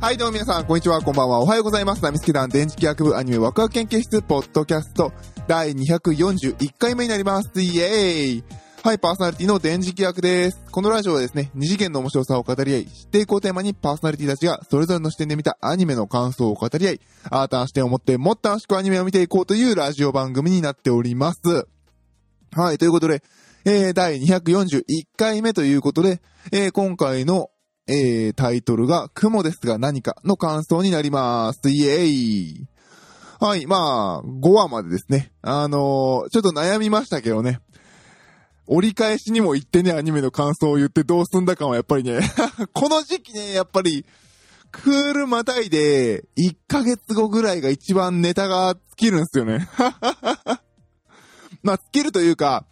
はい、どうも皆さん、こんにちは、こんばんは。おはようございます。ナミスケ団電磁気学部アニメワクワク研究室ポッドキャスト第241回目になります。イエーイはい、パーソナリティの電磁気学です。このラジオはですね、二次元の面白さを語り合い、知っていこうテーマにパーソナリティたちがそれぞれの視点で見たアニメの感想を語り合い、新たな視点を持ってもっと楽しくアニメを見ていこうというラジオ番組になっております。はい、ということで、えー、第241回目ということで、えー、今回のえー、タイトルが、雲ですが何かの感想になります。イエーイはい、まあ、5話までですね。あのーちょっと悩みましたけどね。折り返しにも行ってね、アニメの感想を言ってどうすんだかはやっぱりね、この時期ね、やっぱり、クールまたいで、1ヶ月後ぐらいが一番ネタが尽きるんですよね。まあ、尽きるというか、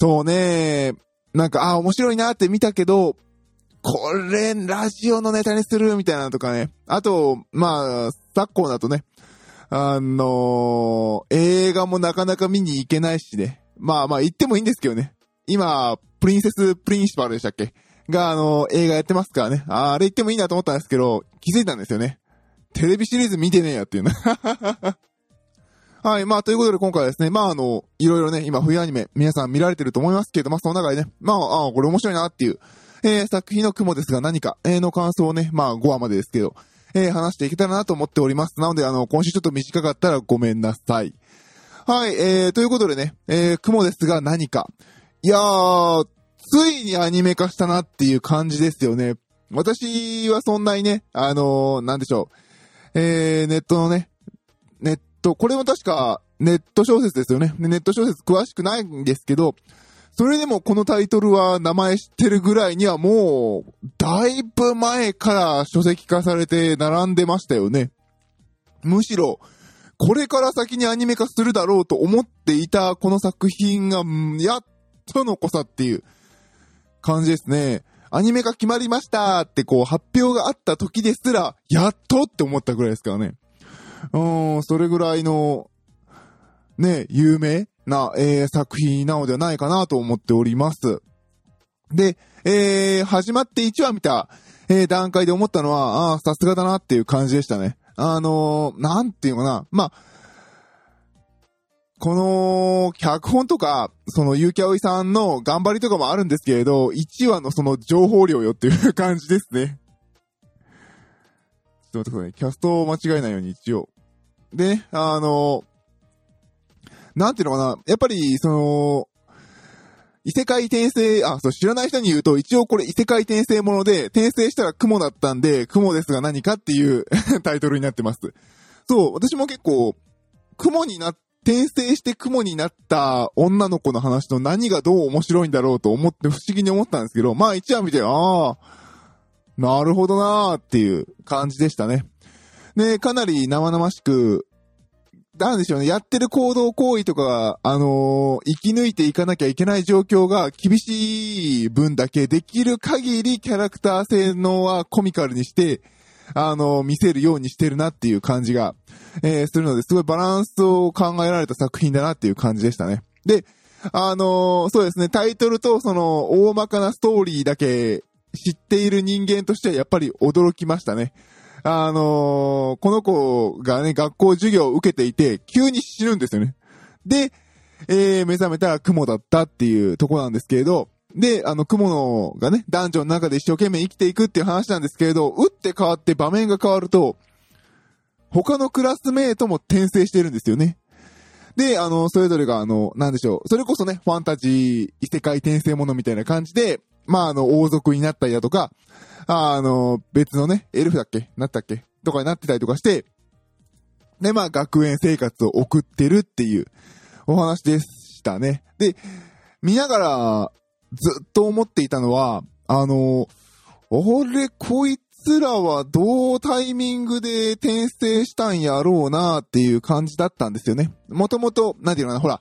そうね、なんか、あ、面白いなって見たけど、これ、ラジオのネタにするみたいなのとかね。あと、まあ、昨今だとね、あのー映画もなかなか見に行けないしね。まあまあ、行ってもいいんですけどね。今、プリンセス・プリンシパルでしたっけ？が、あのー映画やってますからね。あれ行ってもいいなと思ったんですけど、気づいたんですよね。テレビシリーズ見てねえやっていうね。はい。まあ、ということで今回はですね、まあ、あの、いろいろね、今、冬アニメ、皆さん見られてると思いますけど、まあ、その中でね、まああ、あこれ面白いなっていう、えー、作品の雲ですが何か、えー、の感想をね、まあ、5話までですけど、えー、話していけたらなと思っております。なので、あの、今週ちょっと短かったらごめんなさい。はい、えー、ということでね、えー、雲ですが何か。いやー、ついにアニメ化したなっていう感じですよね。私はそんなにね、あのー、なんでしょう。えー、ネットのね、ネット、これも確かネット小説ですよね。ネット小説詳しくないんですけど、それでもこのタイトルは名前知ってるぐらいにはもう、だいぶ前から書籍化されて並んでましたよね。むしろ、これから先にアニメ化するだろうと思っていたこの作品が、やっとのこさっていう感じですね。アニメ化決まりましたってこう発表があった時ですら、やっとって思ったぐらいですからね。うん、それぐらいの、ね、有名な、えー作品なのではないかなと思っております。で、えー、始まって1話見た、えー段階で思ったのは、ああ、さすがだなっていう感じでしたね。あのーなんていうかな。まあ、この、脚本とか、その、ゆうきあおいさんの頑張りとかもあるんですけれど、1話のその情報量よっていう感じですね。ちょっと待ってください。キャストを間違えないように一応。で、あのなんていうのかな。やっぱり、その、異世界転生、あ、そう、知らない人に言うと、一応これ異世界転生もので、転生したら雲だったんで、雲ですが何かっていう タイトルになってます。そう、私も結構、雲にな、転生して雲になった女の子の話の何がどう面白いんだろうと思って不思議に思ったんですけど、まあ一話見て、ああ、なるほどなーっていう感じでしたね。で、かなり生々しく、なんでしょうね、やってる行動行為とか、あのー生き抜いていかなきゃいけない状況が厳しい分だけ、できる限りキャラクター性能はコミカルにして、あのー見せるようにしてるなっていう感じが、えーするので、すごいバランスを考えられた作品だなっていう感じでしたね。で、あのそうですね、タイトルとその、大まかなストーリーだけ知っている人間としてはやっぱり驚きましたね。あのーこの子がね、学校授業を受けていて、急に死ぬんですよね。で、えー、目覚めたら雲だったっていうとこなんですけれど、で、あの、雲のがね、男女の中で一生懸命生きていくっていう話なんですけれど、打って変わって場面が変わると、他のクラスメイトも転生してるんですよね。で、あの、それぞれが、あの、なんでしょう。それこそね、ファンタジー、異世界転生ものみたいな感じで、まあ、あの、王族になったりだとか、あの、別のね、エルフだっけ？なったっけ？とかになってたりとかして、で、まあ、学園生活を送ってるっていうお話でしたね。で、見ながら、ずっと思っていたのは、あの、俺、こいつらはどうタイミングで転生したんやろうなっていう感じだったんですよね。もともと、なんていうのかな、ほら、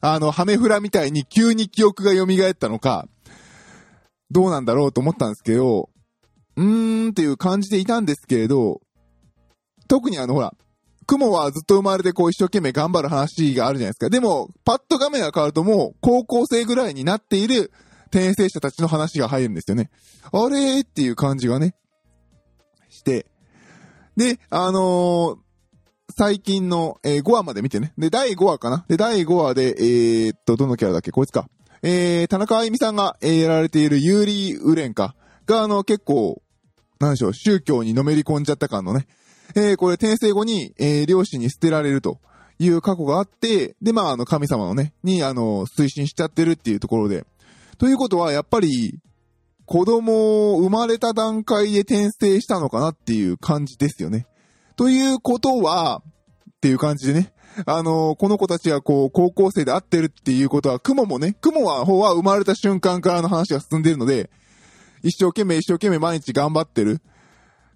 あの、ハメフラみたいに急に記憶が蘇ったのか、どうなんだろうと思ったんですけど、うーんっていう感じでいたんですけれど、特にあの、ほら、雲はずっと生まれてこう一生懸命頑張る話があるじゃないですか。でも、パッと画面が変わるともう高校生ぐらいになっている転生者たちの話が入るんですよね。あれーっていう感じがね、して、で、あのー最近の、えー5話まで見てね。で、第5話かなで、第5話で、えー、っと、どのキャラだっけ？こいつか。えー、田中あゆみさんが、えーやられているユーリー・ウレンか。が、あの、結構、なんでしょう、宗教にのめり込んじゃった感のね。えー、これ転生後に、えー、両親に捨てられるという過去があって、で、まあ、あの、神様のね、に、あの、推進しちゃってるっていうところで。ということは、やっぱり、子供を生まれた段階で転生したのかなっていう感じですよね。ということは、っていう感じでね。あのこの子たちがこう、高校生で会ってるっていうことは、雲もね、雲は方は生まれた瞬間からの話が進んでいるので、一生懸命一生懸命毎日頑張ってる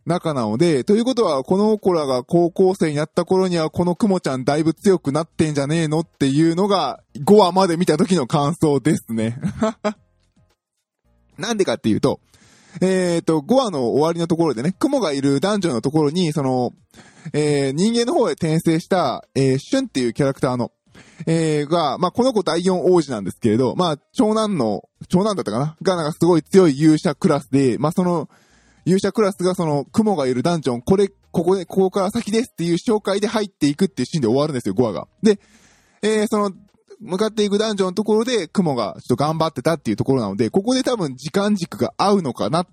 仲なので、ということは、この子らが高校生になった頃には、この雲ちゃんだいぶ強くなってんじゃねえのっていうのが、5話まで見た時の感想ですね。なんでかっていうと、えっ、と、5話の終わりのところでね、雲がいる男女のところに、その、えー人間の方へ転生した、えー、シュンっていうキャラクターの、えーが、まあ、この子第4王子なんですけれど、まあ、長男の、長男だったかな？が、なんかすごい強い勇者クラスで、まあ、その、勇者クラスがその、雲がいるダンジョン、これ、ここで、ここから先ですっていう紹介で入っていくっていうシーンで終わるんですよ、5話が。で、えーその、向かっていくダンジョンのところで、雲がちょっと頑張ってたっていうところなので、ここで多分時間軸が合うのかなっ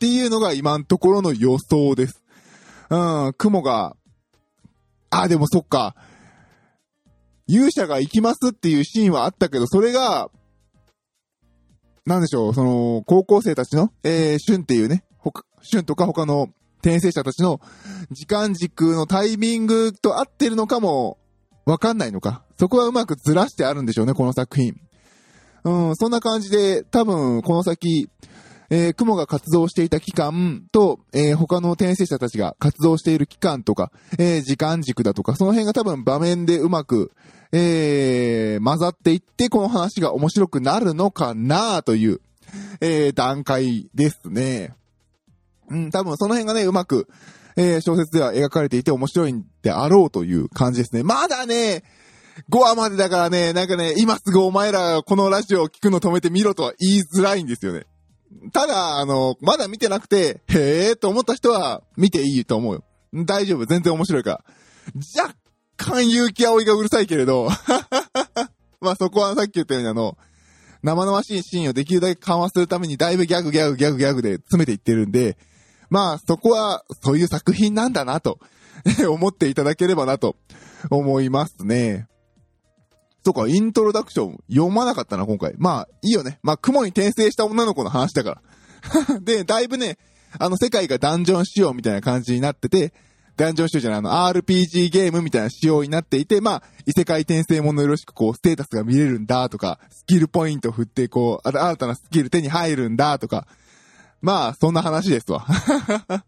ていうのが今のところの予想です。うん、雲が、あ、でもそっか。勇者が行きますっていうシーンはあったけど、それが、なんでしょう、その、高校生たちの、えー、シュンっていうね、他、シュンとか他の転生者たちの時間軸のタイミングと合ってるのかも、わかんないのか？そこはうまくずらしてあるんでしょうね、この作品。うん、そんな感じで、多分、この先、えー雲が活動していた期間と、えー他の転生者たちが活動している期間とか、えー時間軸だとか、その辺が多分場面でうまく、え混ざっていって、この話が面白くなるのかなという、え段階ですね。うん、多分その辺がね、うまく、えー小説では描かれていて面白いんであろうという感じですね。まだね、5話までだからね、なんかね、今すぐお前らこのラジオを聞くの止めてみろとは言いづらいんですよね。ただ、あの、まだ見てなくて、へーと思った人は見ていいと思うよ。大丈夫、全然面白いから。若干勇気葵がうるさいけれど、まあそこはさっき言ったようにあの、生々しいシーンをできるだけ緩和するためにだいぶギャグギャグギャグギャグで詰めていってるんで、まあそこはそういう作品なんだなと 思っていただければなと思いますね。そうか、イントロダクション読まなかったな、今回。まあ、いいよね。まあ、雲に転生した女の子の話だから。で、だいぶね、あの、世界がダンジョン仕様みたいな感じになってて、ダンジョン仕様じゃない、あの、RPG ゲームみたいな仕様になっていて、まあ、異世界転生ものよろしく、こう、ステータスが見れるんだとか、スキルポイント振って、こう、新たなスキル手に入るんだとか、まあ、そんな話ですわ。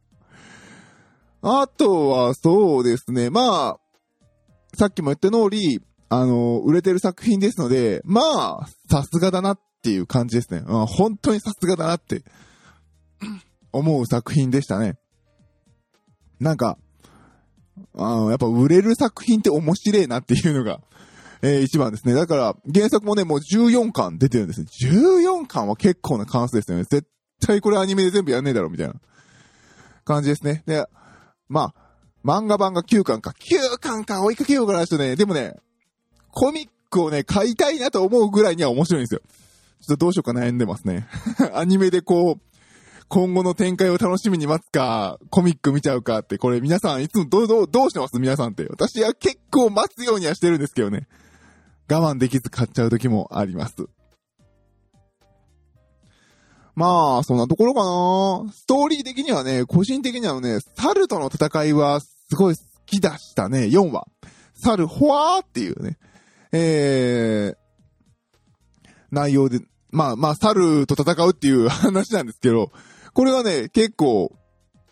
あとは、そうですね、まあ、さっきも言った通り、あの、売れてる作品ですので、まあ、さすがだなっていう感じですね。うん、本当にさすがだなって、思う作品でしたね。なんか、あのやっぱ売れる作品って面白いなっていうのが、えー一番ですね。だから、原作もね、もう14巻出てるんですね。14巻は結構な関数ですよね。絶対これアニメで全部やんねえだろ、みたいな感じですね。で、まあ、漫画版が9巻か。9巻か追いかけようかな、ちょっとね。でもね、コミックをね、買いたいなと思うぐらいには面白いんですよ。ちょっとどうしようか悩んでますね。アニメでこう、今後の展開を楽しみに待つか、コミック見ちゃうかって、これ皆さんいつもどう、どう、どうしてます？皆さんって。私は結構待つようにはしてるんですけどね。我慢できず買っちゃう時もあります。まあ、そんなところかなストーリー的にはね、個人的にはね、猿との戦いはすごい好きだしたね、4話。猿、ほわーっていうね、えー、内容で、まあまあ、猿と戦うっていう 話なんですけど、これはね、結構、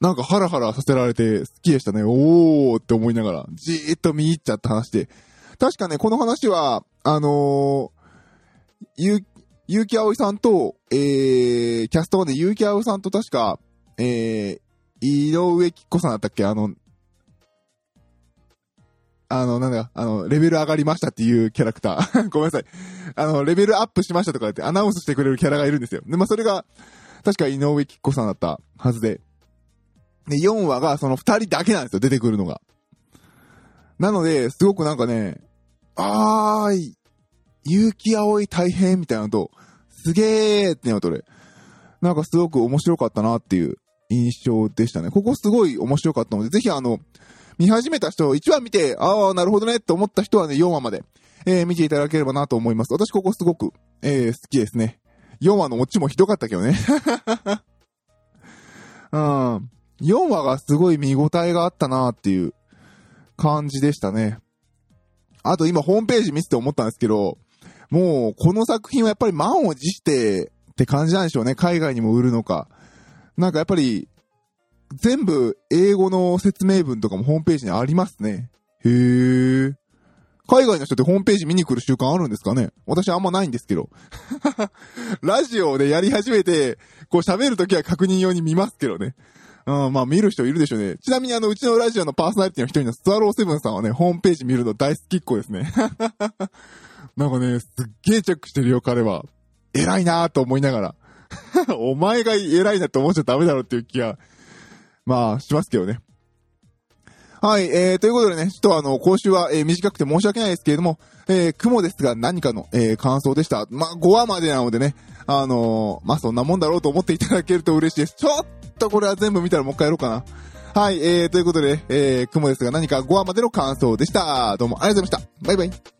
なんかハラハラさせられて好きでしたね。おーって思いながら、じーっと見入っちゃった話で。確かね、この話は、あのー、ゆ、ゆうきあおいさんと、えー、キャストがね、ゆうきあおさんと確か、えー、井上きっこさんだったっけ？あの、あの、なんだ、あの、レベル上がりましたっていうキャラクター。ごめんなさい。あの、レベルアップしましたとか言ってアナウンスしてくれるキャラがいるんですよ。で、まあ、それが、確か井上きっこさんだったはずで。で、4話がその2人だけなんですよ、出てくるのが。なので、すごくなんかね、あー、結城葵大変みたいなのと、すげーってのとで、なんかすごく面白かったなっていう印象でしたね。ここすごい面白かったので、ぜひあの、見始めた人、1話見て、ああ、なるほどねって思った人はね、4話まで、えー、見ていただければなと思います。私ここすごく、えー、好きですね。4話のオチもひどかったけどね。うん。4話がすごい見応えがあったなっていう感じでしたね。あと今ホームページ見せて思ったんですけど、もうこの作品はやっぱり満を持してって感じなんでしょうね。海外にも売るのか。なんかやっぱり全部英語の説明文とかもホームページにありますね。へー。海外の人ってホームページ見に来る習慣あるんですかね私あんまないんですけど。ラジオでやり始めて、こう喋るときは確認用に見ますけどね。うん、まあ見る人いるでしょうね。ちなみにあの、うちのラジオのパーソナリティの一人のスワローセブンさんはね、ホームページ見るの大好きっ子ですね。なんかね、すっげえチェックしてるよ、彼は。偉いなーと思いながら。お前が偉いなって思っちゃダメだろっていう気が、まあ、しますけどね。はい、えー、ということでね、ちょっとあの、今週は、えー、短くて申し訳ないですけれども、えー、雲ですが何かの、えー、感想でした。まあ、5話までなのでね、あのー、まあ、そんなもんだろうと思っていただけると嬉しいです。ちょっっとこれは全部見たらもう一回やろうかな。はい、えー、ということで、えー、雲ですが何か5話までの感想でした。どうもありがとうございました。バイバイ。